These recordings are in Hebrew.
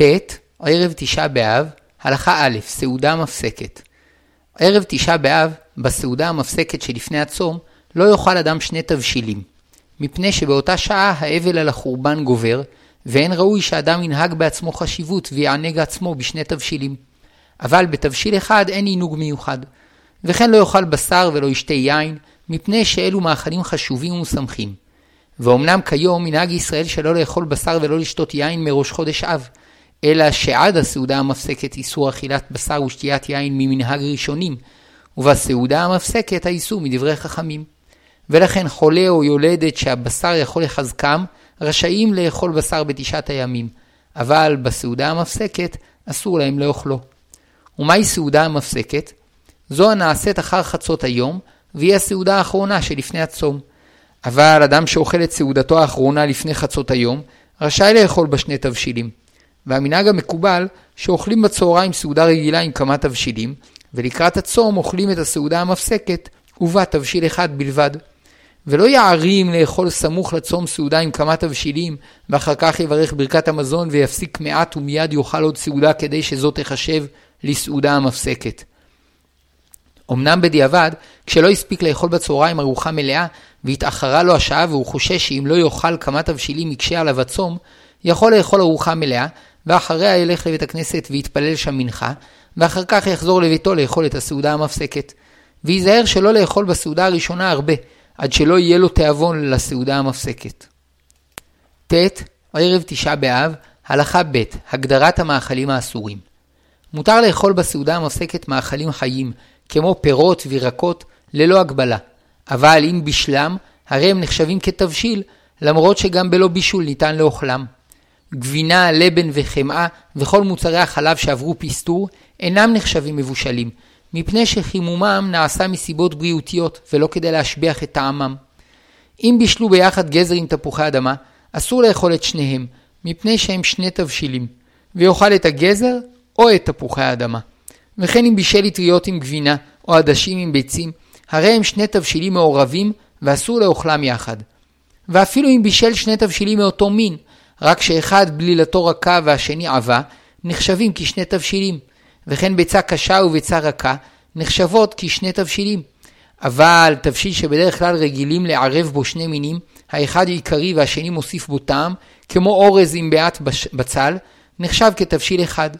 ט. ערב תשעה באב, הלכה א', סעודה מפסקת. ערב תשעה באב, בסעודה המפסקת שלפני הצום, לא יאכל אדם שני תבשילים, מפני שבאותה שעה האבל על החורבן גובר, ואין ראוי שאדם ינהג בעצמו חשיבות ויענג עצמו בשני תבשילים. אבל בתבשיל אחד אין עינוג מיוחד. וכן לא יאכל בשר ולא ישתה יין, מפני שאלו מאכלים חשובים ומשמחים. ואומנם כיום מנהג ישראל שלא לאכול בשר ולא לשתות יין מראש חודש אב, אלא שעד הסעודה המפסקת איסור אכילת בשר ושתיית יין ממנהג ראשונים, ובסעודה המפסקת האיסור מדברי חכמים. ולכן חולה או יולדת שהבשר יכול לחזקם, רשאים לאכול בשר בתשעת הימים, אבל בסעודה המפסקת אסור להם לאכלו. ומהי סעודה המפסקת? זו הנעשית אחר חצות היום, והיא הסעודה האחרונה שלפני הצום. אבל אדם שאוכל את סעודתו האחרונה לפני חצות היום, רשאי לאכול בה שני תבשילים. והמנהג המקובל, שאוכלים בצהריים סעודה רגילה עם כמה תבשילים, ולקראת הצום אוכלים את הסעודה המפסקת, ובה תבשיל אחד בלבד. ולא יערים לאכול סמוך לצום סעודה עם כמה תבשילים, ואחר כך יברך ברכת המזון ויפסיק מעט ומיד יאכל עוד סעודה כדי שזאת תחשב לסעודה המפסקת. אמנם בדיעבד, כשלא הספיק לאכול בצהריים ארוחה מלאה, והתאחרה לו השעה והוא חושש שאם לא יאכל כמה תבשילים יקשה עליו הצום, יכול לאכול ארוחה מלאה, ואחריה ילך לבית הכנסת ויתפלל שם מנחה, ואחר כך יחזור לביתו לאכול את הסעודה המפסקת. וייזהר שלא לאכול בסעודה הראשונה הרבה, עד שלא יהיה לו תיאבון לסעודה המפסקת. ט. ערב תשעה באב, הלכה ב' הגדרת המאכלים האסורים. מותר לאכול בסעודה המפסקת מאכלים חיים, כמו פירות וירקות, ללא הגבלה. אבל אם בשלם, הרי הם נחשבים כתבשיל, למרות שגם בלא בישול ניתן לאוכלם. גבינה, לבן וחמאה וכל מוצרי החלב שעברו פסטור אינם נחשבים מבושלים, מפני שחימומם נעשה מסיבות בריאותיות ולא כדי להשביח את טעמם. אם בישלו ביחד גזר עם תפוחי אדמה, אסור לאכול את שניהם, מפני שהם שני תבשילים, ויאכל את הגזר או את תפוחי האדמה. וכן אם בישל אטריות עם גבינה או עדשים עם ביצים, הרי הם שני תבשילים מעורבים ואסור לאוכלם יחד. ואפילו אם בישל שני תבשילים מאותו מין, רק שאחד בלילתו רכה והשני עבה, נחשבים כשני תבשילים, וכן ביצה קשה וביצה רכה נחשבות כשני תבשילים. אבל תבשיל שבדרך כלל רגילים לערב בו שני מינים, האחד עיקרי והשני מוסיף בו טעם, כמו אורז עם בעט בצל, נחשב כתבשיל אחד.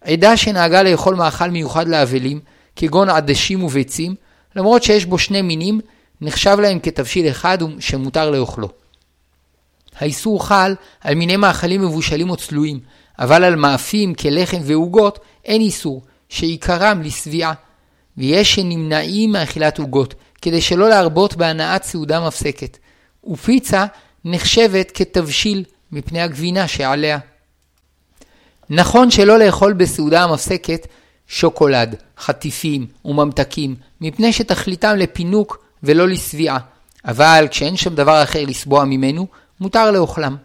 עדה שנהגה לאכול מאכל מיוחד לאבלים, כגון עדשים וביצים, למרות שיש בו שני מינים, נחשב להם כתבשיל אחד שמותר לאוכלו. האיסור חל על מיני מאכלים מבושלים או צלויים, אבל על מאפים כלחם ועוגות אין איסור, שעיקרם לשביעה. ויש שנמנעים מאכילת עוגות, כדי שלא להרבות בהנאת סעודה מפסקת. ופיצה נחשבת כתבשיל מפני הגבינה שעליה. נכון שלא לאכול בסעודה המפסקת שוקולד, חטיפים וממתקים, מפני שתכליתם לפינוק ולא לשביעה, אבל כשאין שם דבר אחר לסבוע ממנו, מותר לאוכלם.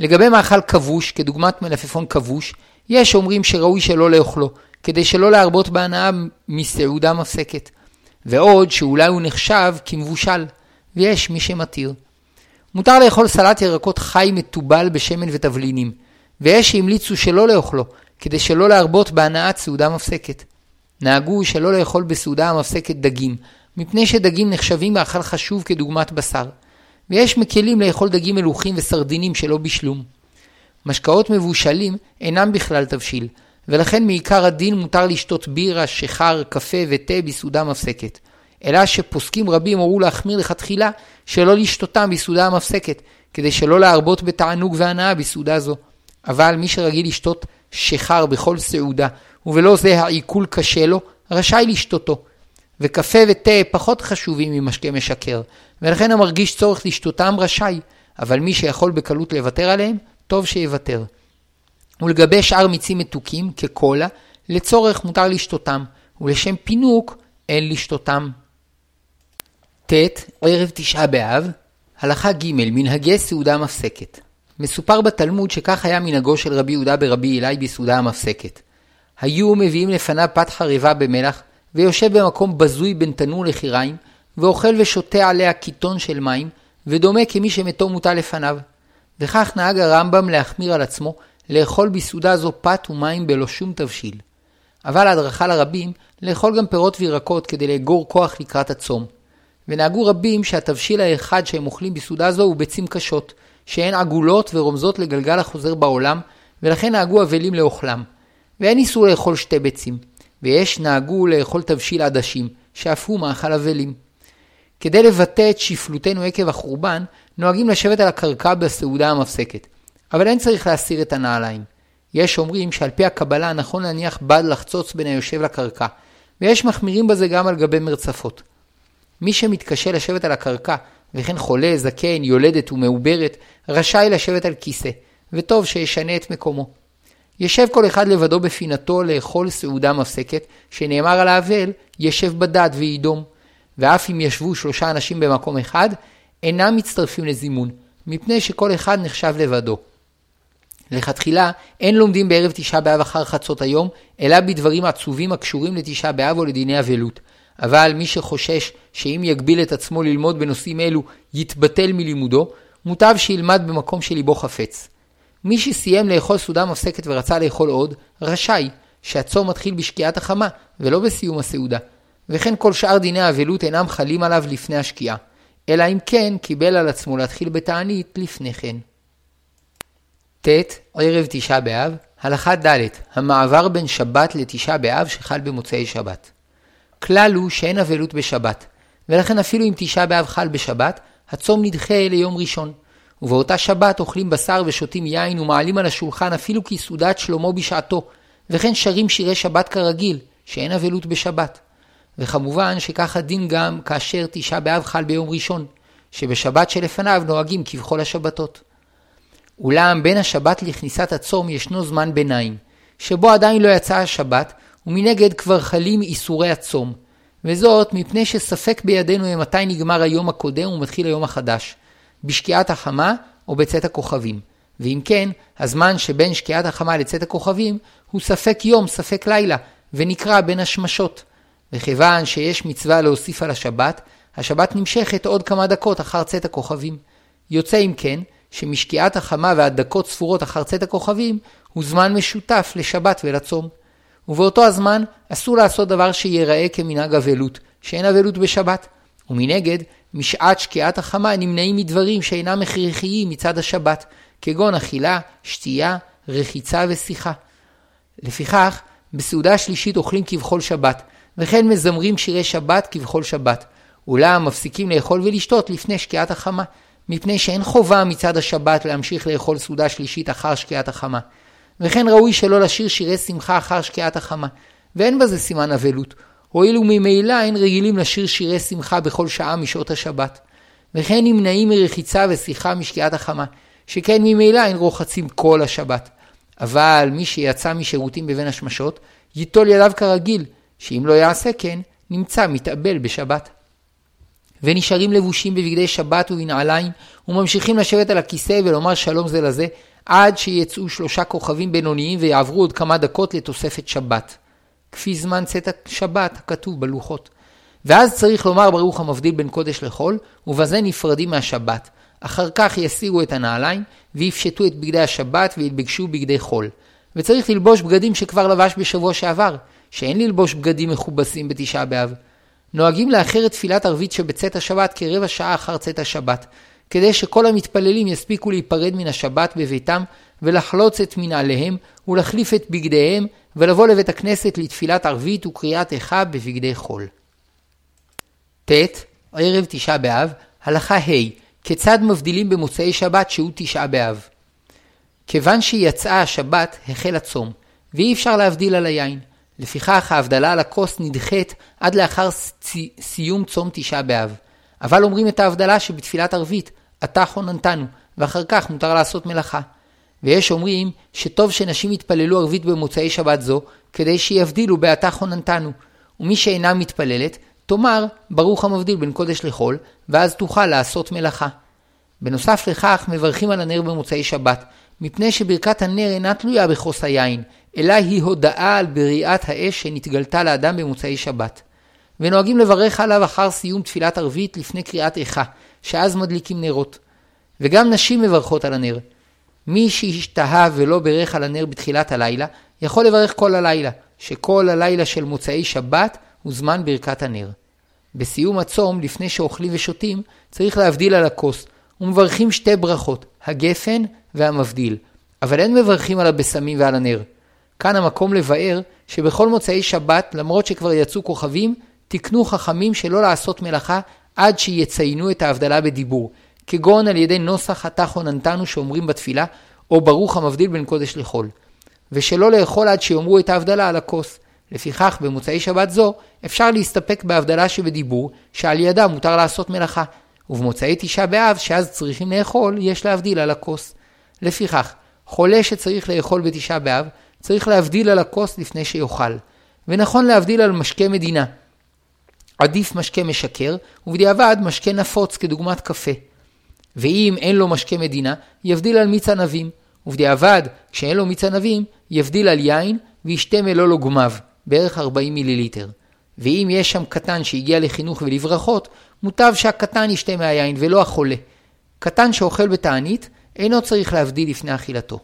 לגבי מאכל כבוש, כדוגמת מלפפון כבוש, יש אומרים שראוי שלא לאוכלו, כדי שלא להרבות בהנאה מסעודה מפסקת. ועוד שאולי הוא נחשב כמבושל, ויש מי שמתיר. מותר לאכול סלט ירקות חי מתובל בשמן ותבלינים, ויש שהמליצו שלא לאכלו, כדי שלא להרבות בהנאת סעודה מפסקת. נהגו שלא לאכול בסעודה המפסקת דגים, מפני שדגים נחשבים מאכל חשוב כדוגמת בשר. ויש מקלים לאכול דגים מלוכים וסרדינים שלא בשלום. משקאות מבושלים אינם בכלל תבשיל, ולכן מעיקר הדין מותר לשתות בירה, שיכר, קפה ותה בסעודה מפסקת. אלא שפוסקים רבים הורו להחמיר לכתחילה שלא לשתותם בסעודה המפסקת, כדי שלא להרבות בתענוג והנאה בסעודה זו. אבל מי שרגיל לשתות שיכר בכל סעודה, ובלא זה העיכול קשה לו, רשאי לשתותו. וקפה ותה פחות חשובים ממשקה משכר, ולכן המרגיש צורך לשתותם רשאי, אבל מי שיכול בקלות לוותר עליהם, טוב שיוותר. ולגבי שאר מיצים מתוקים, כקולה, לצורך מותר לשתותם, ולשם פינוק אין לשתותם. ט. ערב תשעה באב, הלכה ג' מנהגי סעודה מפסקת. מסופר בתלמוד שכך היה מנהגו של רבי יהודה ברבי אלי בסעודה המפסקת. היו מביאים לפניו פת חריבה במלח, ויושב במקום בזוי בין תנור לחיריים, ואוכל ושותה עליה קיטון של מים, ודומה כמי שמתו מוטל לפניו. וכך נהג הרמב"ם להחמיר על עצמו, לאכול בסעודה זו פת ומים בלא שום תבשיל. אבל ההדרכה לרבים לאכול גם פירות וירקות כדי לאגור כוח לקראת הצום. ונהגו רבים שהתבשיל האחד שהם אוכלים בסעודה זו הוא ביצים קשות, שהן עגולות ורומזות לגלגל החוזר בעולם, ולכן נהגו אבלים לאוכלם. ואין איסור לאכול שתי ביצים, ויש נהגו לאכול תבשיל עדשים, שאף הוא מאכל אבלים. כדי לבטא את שפלותנו עקב החורבן, נוהגים לשבת על הקרקע בסעודה המפסקת. אבל אין צריך להסיר את הנעליים. יש אומרים שעל פי הקבלה נכון להניח בד לחצוץ בין היושב לקרקע, ויש מחמירים בזה גם על גבי מרצפות. מי שמתקשה לשבת על הקרקע, וכן חולה, זקן, יולדת ומעוברת, רשאי לשבת על כיסא, וטוב שישנה את מקומו. ישב כל אחד לבדו בפינתו לאכול סעודה מפסקת, שנאמר על האבל, ישב בדד וידום. ואף אם ישבו שלושה אנשים במקום אחד, אינם מצטרפים לזימון, מפני שכל אחד נחשב לבדו. לכתחילה, אין לומדים בערב תשעה באב אחר חצות היום, אלא בדברים עצובים הקשורים לתשעה באב או לדיני אבלות. אבל מי שחושש שאם יגביל את עצמו ללמוד בנושאים אלו, יתבטל מלימודו, מוטב שילמד במקום שליבו חפץ. מי שסיים לאכול סעודה מפסקת ורצה לאכול עוד, רשאי, שהצום מתחיל בשקיעת החמה, ולא בסיום הסעודה. וכן כל שאר דיני האבלות אינם חלים עליו לפני השקיעה. אלא אם כן קיבל על עצמו להתחיל בתענית לפני כן. ט. ערב תשעה באב, הלכה ד' המעבר בין שבת לתשעה באב שחל במוצאי שבת. כלל הוא שאין אבלות בשבת, ולכן אפילו אם תשעה באב חל בשבת, הצום נדחה ליום ראשון. ובאותה שבת אוכלים בשר ושותים יין ומעלים על השולחן אפילו כסעודת שלמה בשעתו, וכן שרים שירי שבת כרגיל, שאין אבלות בשבת. וכמובן שכך הדין גם כאשר תשעה באב חל ביום ראשון, שבשבת שלפניו נוהגים כבכל השבתות. אולם בין השבת לכניסת הצום ישנו זמן ביניים, שבו עדיין לא יצאה השבת, ומנגד כבר חלים איסורי הצום, וזאת מפני שספק בידינו מתי נגמר היום הקודם ומתחיל היום החדש, בשקיעת החמה או בצאת הכוכבים. ואם כן, הזמן שבין שקיעת החמה לצאת הכוכבים הוא ספק יום, ספק לילה, ונקרא בין השמשות. וכיוון שיש מצווה להוסיף על השבת, השבת נמשכת עוד כמה דקות אחר צאת הכוכבים. יוצא אם כן, שמשקיעת החמה ועד דקות ספורות אחר צאת הכוכבים, הוא זמן משותף לשבת ולצום. ובאותו הזמן אסור לעשות דבר שיראה כמנהג אבלות, שאין אבלות בשבת. ומנגד, משעת שקיעת החמה נמנעים מדברים שאינם הכרחיים מצד השבת, כגון אכילה, שתייה, רחיצה ושיחה. לפיכך, בסעודה שלישית אוכלים כבכל שבת, וכן מזמרים שירי שבת כבכל שבת. אולם מפסיקים לאכול ולשתות לפני שקיעת החמה, מפני שאין חובה מצד השבת להמשיך לאכול סעודה שלישית אחר שקיעת החמה. וכן ראוי שלא לשיר שירי שמחה אחר שקיעת החמה, ואין בזה סימן אבלות, הואיל וממילא אין רגילים לשיר שירי שמחה בכל שעה משעות השבת. וכן נמנעים מרחיצה ושיחה משקיעת החמה, שכן ממילא אין רוחצים כל השבת. אבל מי שיצא משירותים בבין השמשות, ייטול ידיו כרגיל, שאם לא יעשה כן, נמצא מתאבל בשבת. ונשארים לבושים בבגדי שבת ובנעליים, וממשיכים לשבת על הכיסא ולומר שלום זה לזה, עד שיצאו שלושה כוכבים בינוניים ויעברו עוד כמה דקות לתוספת שבת. כפי זמן צאת השבת הכתוב בלוחות. ואז צריך לומר ברוך המבדיל בין קודש לחול, ובזה נפרדים מהשבת. אחר כך יסירו את הנעליים, ויפשטו את בגדי השבת וילבשו בגדי חול. וצריך ללבוש בגדים שכבר לבש בשבוע שעבר, שאין ללבוש בגדים מכובסים בתשעה באב. נוהגים לאחר את תפילת ערבית שבצאת השבת כרבע שעה אחר צאת השבת, כדי שכל המתפללים יספיקו להיפרד מן השבת בביתם ולחלוץ את מנעליהם ולהחליף את בגדיהם ולבוא לבית הכנסת לתפילת ערבית וקריאת איכה בבגדי חול. ט. ערב תשעה באב, הלכה ה' כיצד מבדילים במוצאי שבת שהוא תשעה באב? כיוון שיצאה השבת, החל הצום, ואי אפשר להבדיל על היין. לפיכך ההבדלה על הכוס נדחית עד לאחר סיום צום תשעה באב. אבל אומרים את ההבדלה שבתפילת ערבית, אתה חוננתנו, ואחר כך מותר לעשות מלאכה. ויש אומרים שטוב שנשים יתפללו ערבית במוצאי שבת זו, כדי שיבדילו בעתה חוננתנו. ומי שאינה מתפללת, תאמר ברוך המבדיל בין קודש לחול, ואז תוכל לעשות מלאכה. בנוסף לכך, מברכים על הנר במוצאי שבת, מפני שברכת הנר אינה תלויה בכוס היין, אלא היא הודאה על בריאת האש שנתגלתה לאדם במוצאי שבת. ונוהגים לברך עליו אחר סיום תפילת ערבית לפני קריאת איכה, שאז מדליקים נרות. וגם נשים מברכות על הנר. מי שהשתהה ולא ברך על הנר בתחילת הלילה, יכול לברך כל הלילה, שכל הלילה של מוצאי שבת הוא זמן ברכת הנר. בסיום הצום, לפני שאוכלים ושותים, צריך להבדיל על הכוס, ומברכים שתי ברכות, הגפן והמבדיל, אבל אין מברכים על הבשמים ועל הנר. כאן המקום לבאר שבכל מוצאי שבת, למרות שכבר יצאו כוכבים, תקנו חכמים שלא לעשות מלאכה עד שיציינו את ההבדלה בדיבור, כגון על ידי נוסח התחון נתנו שאומרים בתפילה, או ברוך המבדיל בין קודש לחול. ושלא לאכול עד שיאמרו את ההבדלה על הכוס. לפיכך, במוצאי שבת זו, אפשר להסתפק בהבדלה שבדיבור, שעל ידה מותר לעשות מלאכה. ובמוצאי תשעה באב, שאז צריכים לאכול, יש להבדיל על הכוס. לפיכך, חולה שצריך לאכול בתשעה באב, צריך להבדיל על הכוס לפני שיאכל. ונכון להבדיל על משקה מדינה. עדיף משקה משקר, ובדיעבד משקה נפוץ כדוגמת קפה. ואם אין לו משקה מדינה, יבדיל על מיץ ענבים. ובדיעבד, כשאין לו מיץ ענבים, יבדיל על יין, וישתה מלוא לו גומיו, בערך 40 מיליליטר. ואם יש שם קטן שהגיע לחינוך ולברכות, מוטב שהקטן ישתה מהיין ולא החולה. קטן שאוכל בתענית, אינו צריך להבדיל לפני אכילתו.